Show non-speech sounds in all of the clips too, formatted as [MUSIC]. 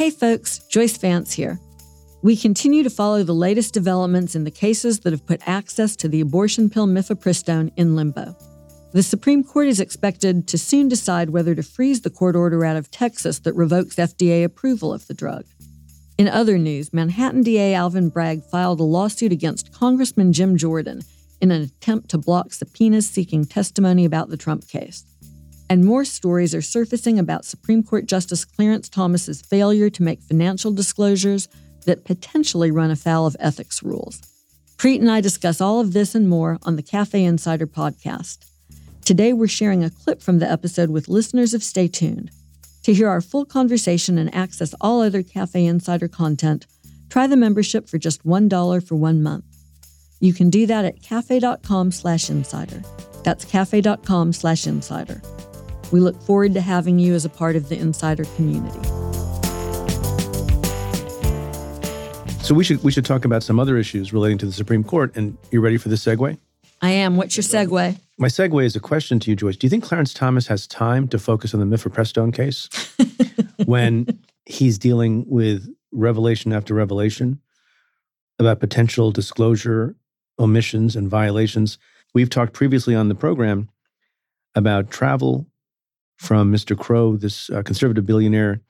Hey folks, Joyce Vance here. We continue to follow the latest developments in the cases that have put access to the abortion pill mifepristone in limbo. The Supreme Court is expected to soon decide whether to freeze the court order out of Texas that revokes FDA approval of the drug. In other news, Manhattan DA Alvin Bragg filed a lawsuit against Congressman Jim Jordan in an attempt to block subpoenas seeking testimony about the Trump case. And more stories are surfacing about Supreme Court Justice Clarence Thomas's failure to make financial disclosures that potentially run afoul of ethics rules. Preet and I discuss all of this and more on the Cafe Insider podcast. Today, we're sharing a clip from the episode with listeners of Stay Tuned. To hear our full conversation and access all other Cafe Insider content, try the membership for just $1 for one month. You can do that at cafe.com slash insider. That's cafe.com slash insider. We look forward to having you as a part of the insider community. So we should we should talk about some other issues relating to the Supreme Court. And you ready for the segue? I am. What's your segue? My segue is a question to you, Joyce. Do you think Clarence Thomas has time to focus on the mifepristone case [LAUGHS] when he's dealing with revelation after revelation about potential disclosure, omissions, and violations? We've talked previously on the program about travel from Mr. Crow, this uh, conservative billionaire,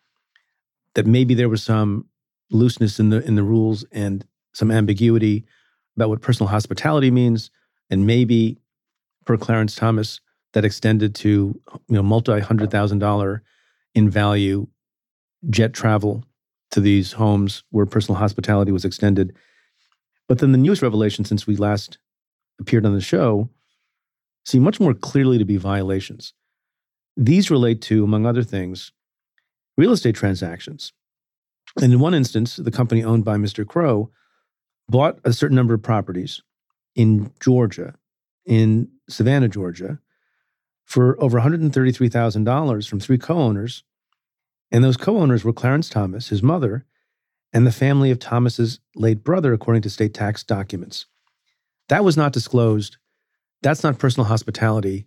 that maybe there was some looseness in the in the rules and some ambiguity about what personal hospitality means, and maybe per Clarence Thomas that extended to you know multi hundred thousand dollar in value jet travel to these homes where personal hospitality was extended. But then the newest revelation since we last appeared on the show seem much more clearly to be violations. These relate to, among other things, real estate transactions. And in one instance, the company owned by Mr. Crow bought a certain number of properties in Georgia in Savannah, Georgia, for over $133,000 from three co owners. And those co owners were Clarence Thomas, his mother, and the family of Thomas's late brother, according to state tax documents. That was not disclosed. That's not personal hospitality.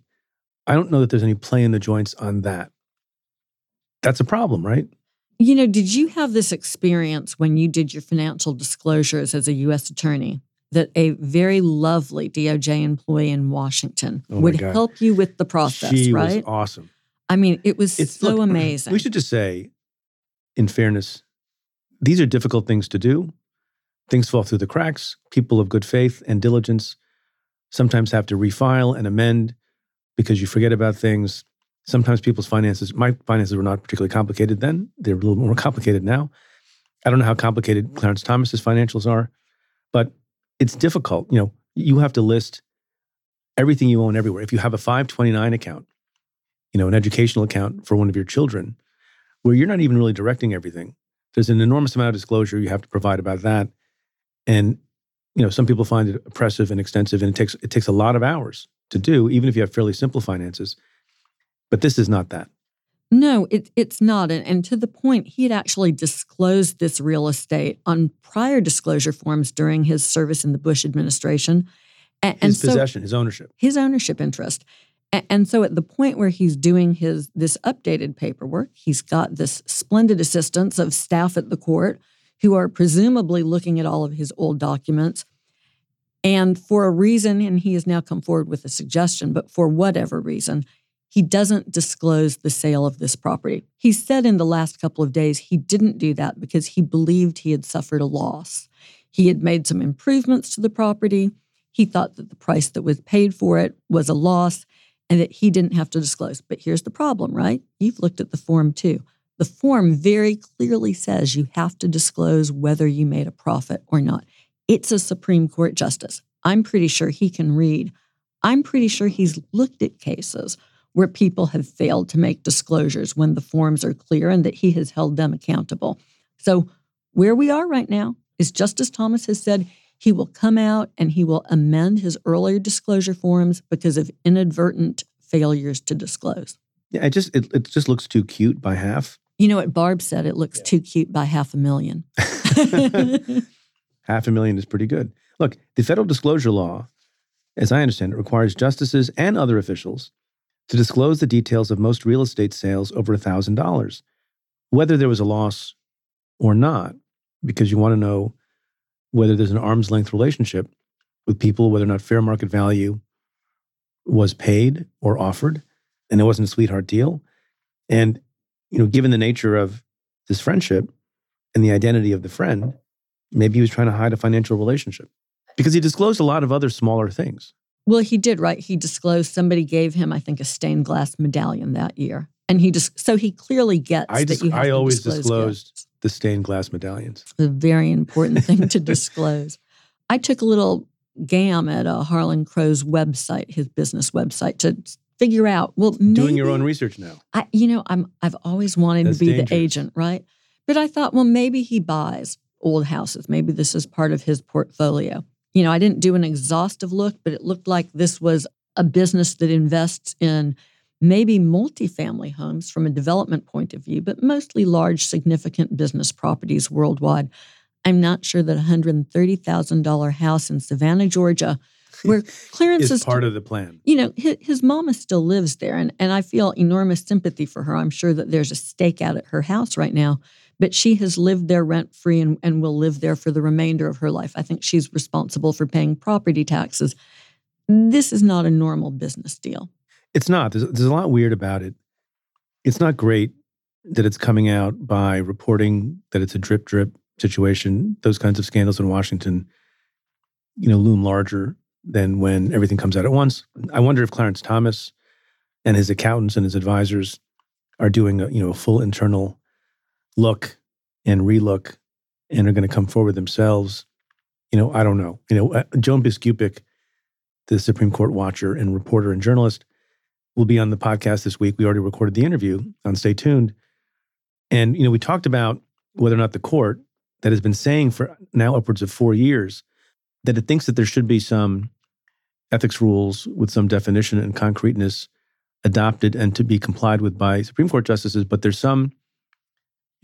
I don't know that there's any play in the joints on that. That's a problem, right? You know, did you have this experience when you did your financial disclosures as a U.S. attorney? that a very lovely DOJ employee in Washington Oh would God. help you with the process, she right? was awesome. I mean, it was It's so look, amazing. We should just say, in fairness, these are difficult things to do. Things fall through the cracks. People of good faith and diligence sometimes have to refile and amend because you forget about things. Sometimes people's finances, my finances were not particularly complicated then. They're a little more complicated now. I don't know how complicated Clarence Thomas's financials are, but it's difficult. You know, you have to list everything you own everywhere. If you have a 529 account, you know, an educational account for one of your children, where you're not even really directing everything, there's an enormous amount of disclosure you have to provide about that. And, you know, some people find it oppressive and extensive, and it takes it takes a lot of hours to do, even if you have fairly simple finances. But this is not that. no, it, it's not. And, and to the point, he had actually disclosed this real estate on prior disclosure forms during his service in the Bush administration. And, His so possession, his ownership. his ownership interest. A- And so at the point where he's doing his this updated paperwork, he's got this splendid assistance of staff at the court who are presumably looking at all of his old documents. And for a reason, and he has now come forward with a suggestion, but for whatever reason, he doesn't disclose the sale of this property. He said in the last couple of days he didn't do that because he believed he had suffered a loss. He had made some improvements to the property. He thought that the price that was paid for it was a loss and that he didn't have to disclose. But here's the problem, right? You've looked at the form too. The form very clearly says you have to disclose whether you made a profit or not. It's a Supreme Court justice. I'm pretty sure he can read. I'm pretty sure he's looked at cases where people have failed to make disclosures when the forms are clear and that he has held them accountable. So, where we are right now is Justice Thomas has said he will come out and he will amend his earlier disclosure forms because of inadvertent failures to disclose. Yeah, it just it, it just looks too cute by half. You know what Barb said? It looks too cute by half a million. [LAUGHS] [LAUGHS] half a million is pretty good. Look, the federal disclosure law, as I understand it, requires justices and other officials to disclose the details of most real estate sales over $1,000, whether there was a loss or not, because you want to know whether there's an arm's length relationship with people, whether or not fair market value was paid or offered, and it wasn't a sweetheart deal. And, you know, given the nature of this friendship and the identity of the friend, maybe he was trying to hide a financial relationship because he disclosed a lot of other smaller things. Well, he did, right? He disclosed somebody gave him, I think, a stained glass medallion that year. And he just, so he clearly gets I, that you have I always disclose disclosed gifts. the stained glass medallions. a very important thing to [LAUGHS] disclose. I took a little gam at uh, Harlan Crow's website, his business website, to figure out. Well, Doing your own research now. I, you know, I'm I've always wanted That's to be dangerous. the agent, right? But I thought, well, maybe he buys old houses. Maybe this is part of his portfolio. You know, I didn't do an exhaustive look, but it looked like this was a business that invests in maybe multifamily homes from a development point of view, but mostly large, significant business properties worldwide. I'm not sure that a $130,000 house in Savannah, Georgia, where [LAUGHS] Clarence Is is part of the plan. you know, his, his mama still lives there, and, and I feel enormous sympathy for her. I'm sure that there's a stakeout at her house right now, but she has lived there rent free and, and will live there for the remainder of her life. I think she's responsible for paying property taxes. This is not a normal business deal. It's not. There's, there's a lot weird about it. It's not great that it's coming out by reporting that it's a drip drip situation. Those kinds of scandals in Washington, you know, loom larger than when everything comes out at once. I wonder if Clarence Thomas and his accountants and his advisors are doing a, you know, a full internal look and relook and are going to come forward themselves. You know, I don't know. You know, uh, Joan Biskupic, the Supreme Court watcher and reporter and journalist, will be on the podcast this week. We already recorded the interview on Stay Tuned. And, you know, we talked about whether or not the court that has been saying for now upwards of four years that it thinks that there should be some ethics rules with some definition and concreteness adopted and to be complied with by Supreme Court justices. But there's some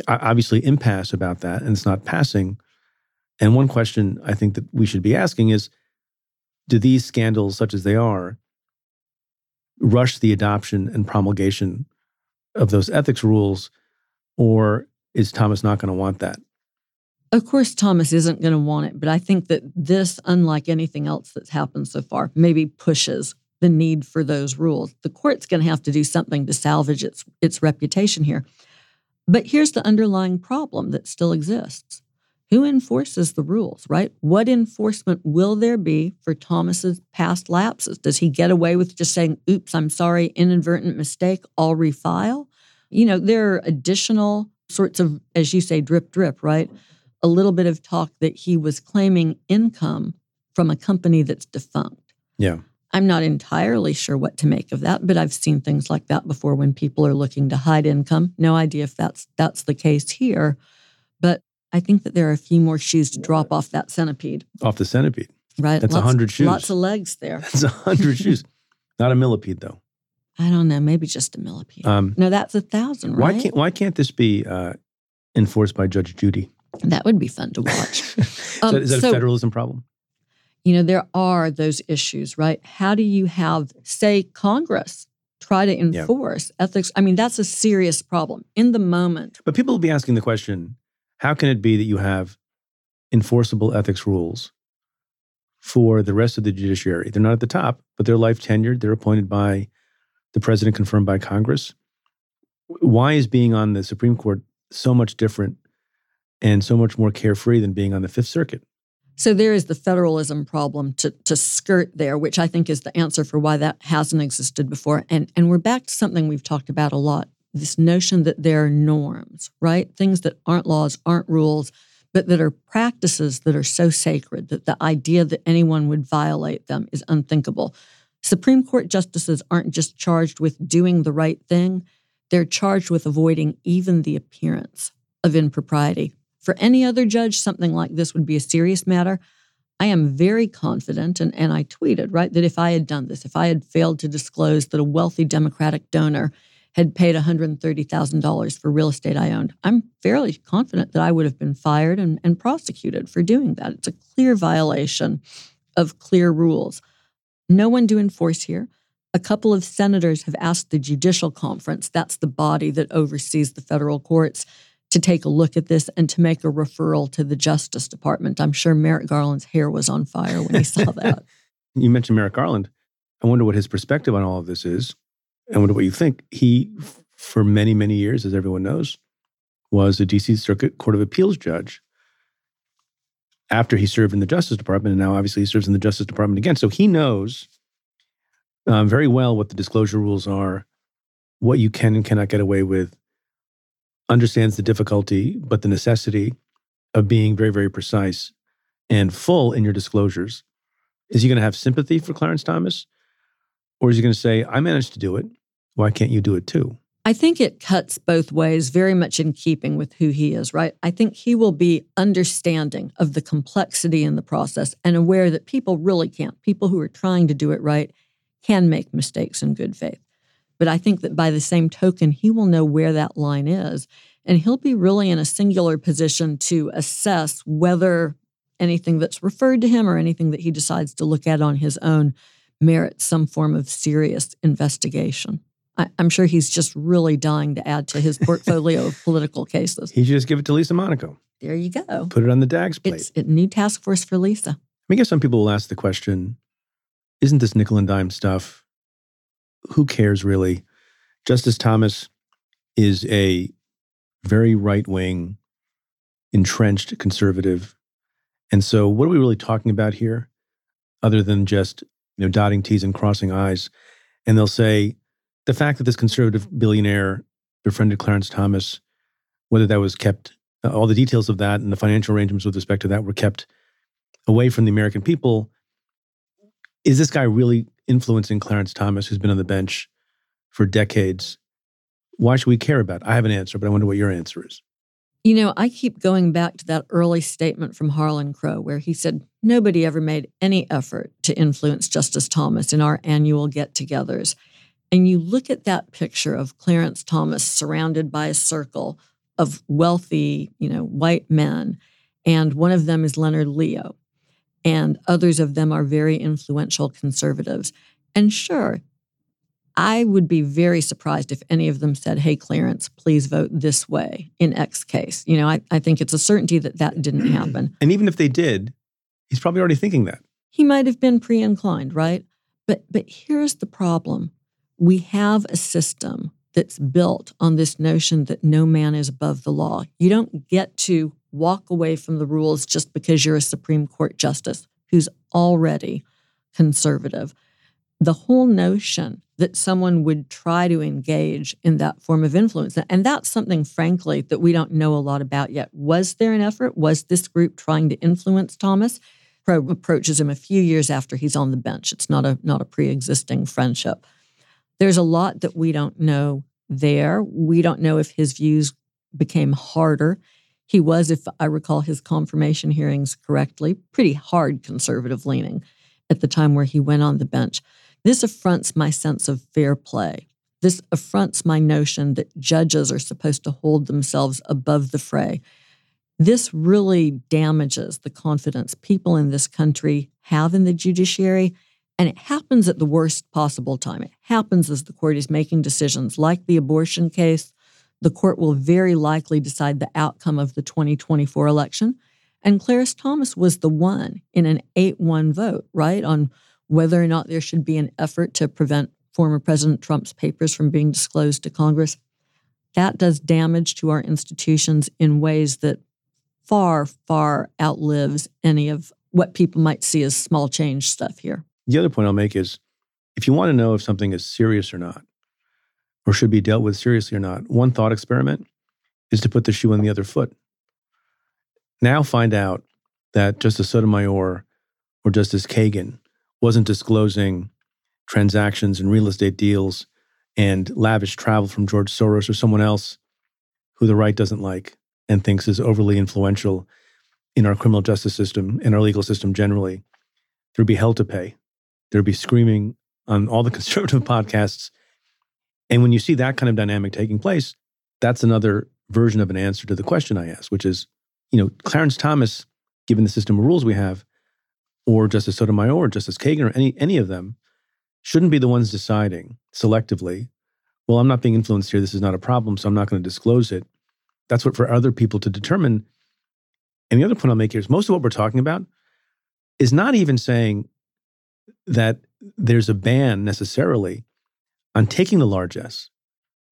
obviously impasse about that and it's not passing. And one question I think that we should be asking is do these scandals, such as they are, rush the adoption and promulgation of those ethics rules, or is Thomas not going to want that? Of course, Thomas isn't going to want it, but I think that this, unlike anything else that's happened so far, maybe pushes the need for those rules. The court's going to have to do something to salvage its its reputation here. But here's the underlying problem that still exists. Who enforces the rules, right? What enforcement will there be for Thomas's past lapses? Does he get away with just saying, oops, I'm sorry, inadvertent mistake, I'll refile? You know, there are additional sorts of, as you say, drip, drip, right? A little bit of talk that he was claiming income from a company that's defunct. Yeah. I'm not entirely sure what to make of that, but I've seen things like that before when people are looking to hide income. No idea if that's that's the case here, but I think that there are a few more shoes to drop off that centipede, Off the centipede. right? That's a 100 shoes. Lots of legs there. [LAUGHS] That's a hundred shoes. Not a millipede, though. I don't know, maybe just a millipede. Um, no, that's a thousand, right? Why can't Why can't this be uh, enforced by Judge Judy? that would be fun to watch. is Um, that, is that so- a federalism problem? You know, there are those issues, right? How do you have, say, Congress try to Yeah. enforce ethics? I mean, that's a serious problem. In the moment, But people will be asking the question: How can it be that you have enforceable ethics rules for the rest of the judiciary? They're not at the top, but they're life tenured. They're appointed by the president, confirmed by Congress. Why is being on the Supreme Court so much different and so much more carefree than being on the Fifth Circuit? So there is the federalism problem to, to skirt there, which I think is the answer for why that hasn't existed before. And, and we're back to something we've talked about a lot this notion that there are norms, right? Things that aren't laws, aren't rules, but that are practices that are so sacred that the idea that anyone would violate them is unthinkable. Supreme Court justices aren't just charged with doing the right thing, they're charged with avoiding even the appearance of impropriety. For any other judge, something like this would be a serious matter. I am very confident, and, and I tweeted, right, that if I had done this, if I had failed to disclose that a wealthy Democratic donor had paid $130,000 for real estate I owned, I'm fairly confident that I would have been fired and, and prosecuted for doing that. It's a clear violation of clear rules. No one to enforce here. A couple of senators have asked the Judicial Conference, that's the body that oversees the federal courts, to take a look at this and to make a referral to the Justice Department. I'm sure Merrick Garland's hair was on fire when he saw [LAUGHS] that. you mentioned Merrick Garland. I wonder what his perspective on all of this is. I wonder what you think. He, for many, many years, as everyone knows, was a DC Circuit Court of Appeals judge after he served in the Justice Department. And now, obviously, he serves in the Justice Department again. So he knows um, very well what the disclosure rules are, what you can and cannot get away with, understands the difficulty, but the necessity of being very, very precise and full in your disclosures. Is he going to have sympathy for Clarence Thomas? Or is he going to say, I managed to do it. Why can't you do it too? I think it cuts both ways, very much in keeping with who he is, right? I think he will be understanding of the complexity in the process and aware that people really can't. People who are trying to do it right can make mistakes in good faith. But I think that by the same token, he will know where that line is. And he'll be really in a singular position to assess whether anything that's referred to him or anything that he decides to look at on his own merits some form of serious investigation. I, am sure he's just really dying to add to his [LAUGHS] portfolio of political cases. He should just give it to Lisa Monaco. There you go. Put it on the DAG's plate. It's a new task force for Lisa. I guess some people will ask the question isn't this nickel and dime stuff? Who cares really? Justice Thomas is a very right wing, entrenched conservative. And so, what are we really talking about here, other than just you know dotting T's and crossing I's? And they'll say the fact that this conservative billionaire befriended Clarence Thomas, whether that was kept, uh, all the details of that and the financial arrangements with respect to that were kept away from the American people. Is this guy really influencing Clarence Thomas, who's been on the bench for decades? Why should we care about it? I have an answer, but I wonder what your answer is. You know, I keep going back to that early statement from Harlan Crow, where he said nobody ever made any effort to influence Justice Thomas in our annual get togethers. And you look at that picture of Clarence Thomas surrounded by a circle of wealthy, you know, white men, and one of them is Leonard Leo, and others of them are very influential conservatives. And sure, I would be very surprised if any of them said, Hey, Clarence, please vote this way in X case. You know, I, I think it's a certainty that that didn't [CLEARS THROAT] happen. And even if they did, he's probably already thinking that. He might have been pre inclined, right? But, but here's the problem we have a system that's built on this notion that no man is above the law. You don't get to walk away from the rules just because you're a Supreme Court justice who's already conservative. The whole notion that someone would try to engage in that form of influence, and that's something, frankly, that we don't know a lot about yet. Was there an effort? Was this group trying to influence Thomas? Crow approaches him a few years after he's on the bench. It's not a not a pre-existing friendship. There's a lot that we don't know there. We don't know if his views became harder. He was, if I recall his confirmation hearings correctly, pretty hard conservative leaning at the time where he went on the bench. This affronts my sense of fair play. This affronts my notion that judges are supposed to hold themselves above the fray. This really damages the confidence people in this country have in the judiciary and it happens at the worst possible time. It happens as the court is making decisions like the abortion case. The court will very likely decide the outcome of the 2024 election. And Clarence Thomas was the one in an 8 1 vote, right, on whether or not there should be an effort to prevent former President Trump's papers from being disclosed to Congress. That does damage to our institutions in ways that far, far outlives any of what people might see as small change stuff here. The other point I'll make is if you want to know if something is serious or not, or should be dealt with seriously or not, one thought experiment is to put the shoe on the other foot. Now find out that Justice Sotomayor or Justice Kagan wasn't disclosing transactions and real estate deals and lavish travel from George Soros or someone else who the right doesn't like and thinks is overly influential in our criminal justice system and our legal system generally. There'd be hell to pay There'd be screaming on all the [LAUGHS] conservative podcasts. And when you see that kind of dynamic taking place, that's another version of an answer to the question I asked, which is, you know, Clarence Thomas, given the system of rules we have, or Justice Sotomayor, or Justice Kagan, or any any of them, shouldn't be the ones deciding selectively. Well, I'm not being influenced here. This is not a problem, so I'm not going to disclose it. That's what for other people to determine. And the other point I'll make here is most of what we're talking about is not even saying that there's a ban necessarily on taking the largesse,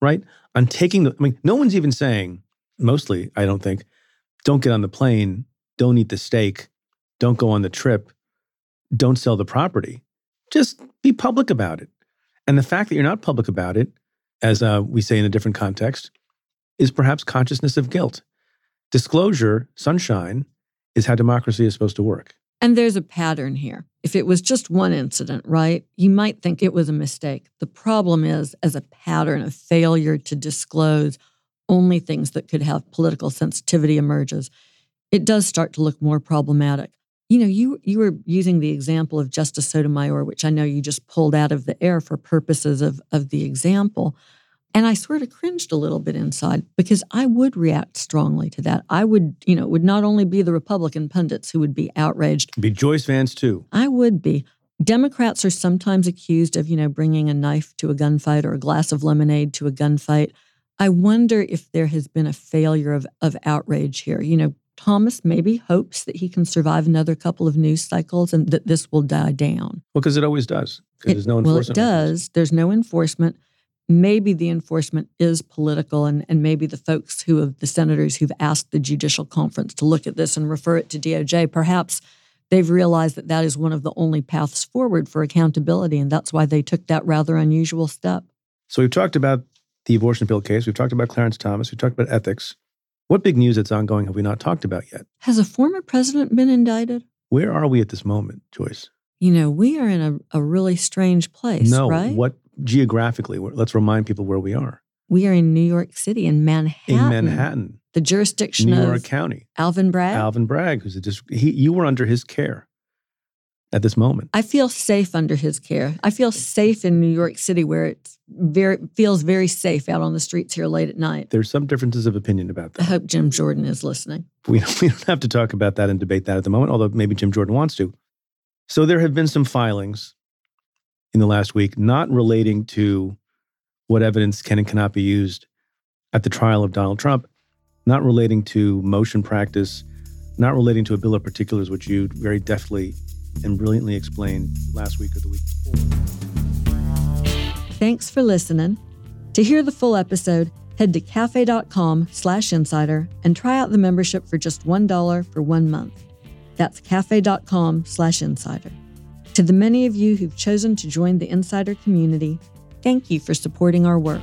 right? On taking the, I mean, no one's even saying, mostly, I don't think, don't get on the plane, don't eat the steak, don't go on the trip, don't sell the property. Just be public about it. And the fact that you're not public about it, as uh, we say in a different context, is perhaps consciousness of guilt. Disclosure, sunshine, is how democracy is supposed to work. And there's a pattern here. If it was just one incident, right, you might think it was a mistake. The problem is, as a pattern of failure to disclose only things that could have political sensitivity emerges, it does start to look more problematic. You know, you you were using the example of Justice Sotomayor, which I know you just pulled out of the air for purposes of, of the example. And I sort of cringed a little bit inside because I would react strongly to that. I would, you know, it would not only be the Republican pundits who would be outraged. Be Joyce Vance too. I would be. Democrats are sometimes accused of, you know, bringing a knife to a gunfight or a glass of lemonade to a gunfight. I wonder if there has been a failure of, of outrage here. You know, Thomas maybe hopes that he can survive another couple of news cycles and that this will die down. Well, because it always does. Because there's no enforcement. Well, it does. There's no enforcement maybe the enforcement is political and, and maybe the folks who have the senators who've asked the judicial conference to look at this and refer it to DOJ, perhaps they've realized that that is one of the only paths forward for accountability. And that's why they took that rather unusual step. So we've talked about the abortion bill case. We've talked about Clarence Thomas. We've talked about ethics. What big news that's ongoing have we not talked about yet? Has a former president been indicted? Where are we at this moment, Joyce? You know, we are in a, a really strange place, no, right? What geographically, let's remind people where we are. We are in New York City, in Manhattan. In Manhattan. The jurisdiction New of York County. Alvin Bragg. Alvin Bragg, who's a dis- he, you were under his care at this moment. I feel safe under his care. I feel safe in New York City where it very feels very safe out on the streets here late at night. There's some differences of opinion about that. I hope Jim Jordan is listening. We, [LAUGHS] we don't have to talk about that and debate that at the moment, although maybe Jim Jordan wants to. So there have been some filings in the last week not relating to what evidence can and cannot be used at the trial of Donald Trump, not relating to motion practice, not relating to a bill of particulars, which you very deftly and brilliantly explained last week or the week before. Thanks for listening. To hear the full episode, head to cafe.com slash insider and try out the membership for just $1 for one month. That's cafe.com slash insider. To the many of you who've chosen to join the insider community, Thank you for supporting our work.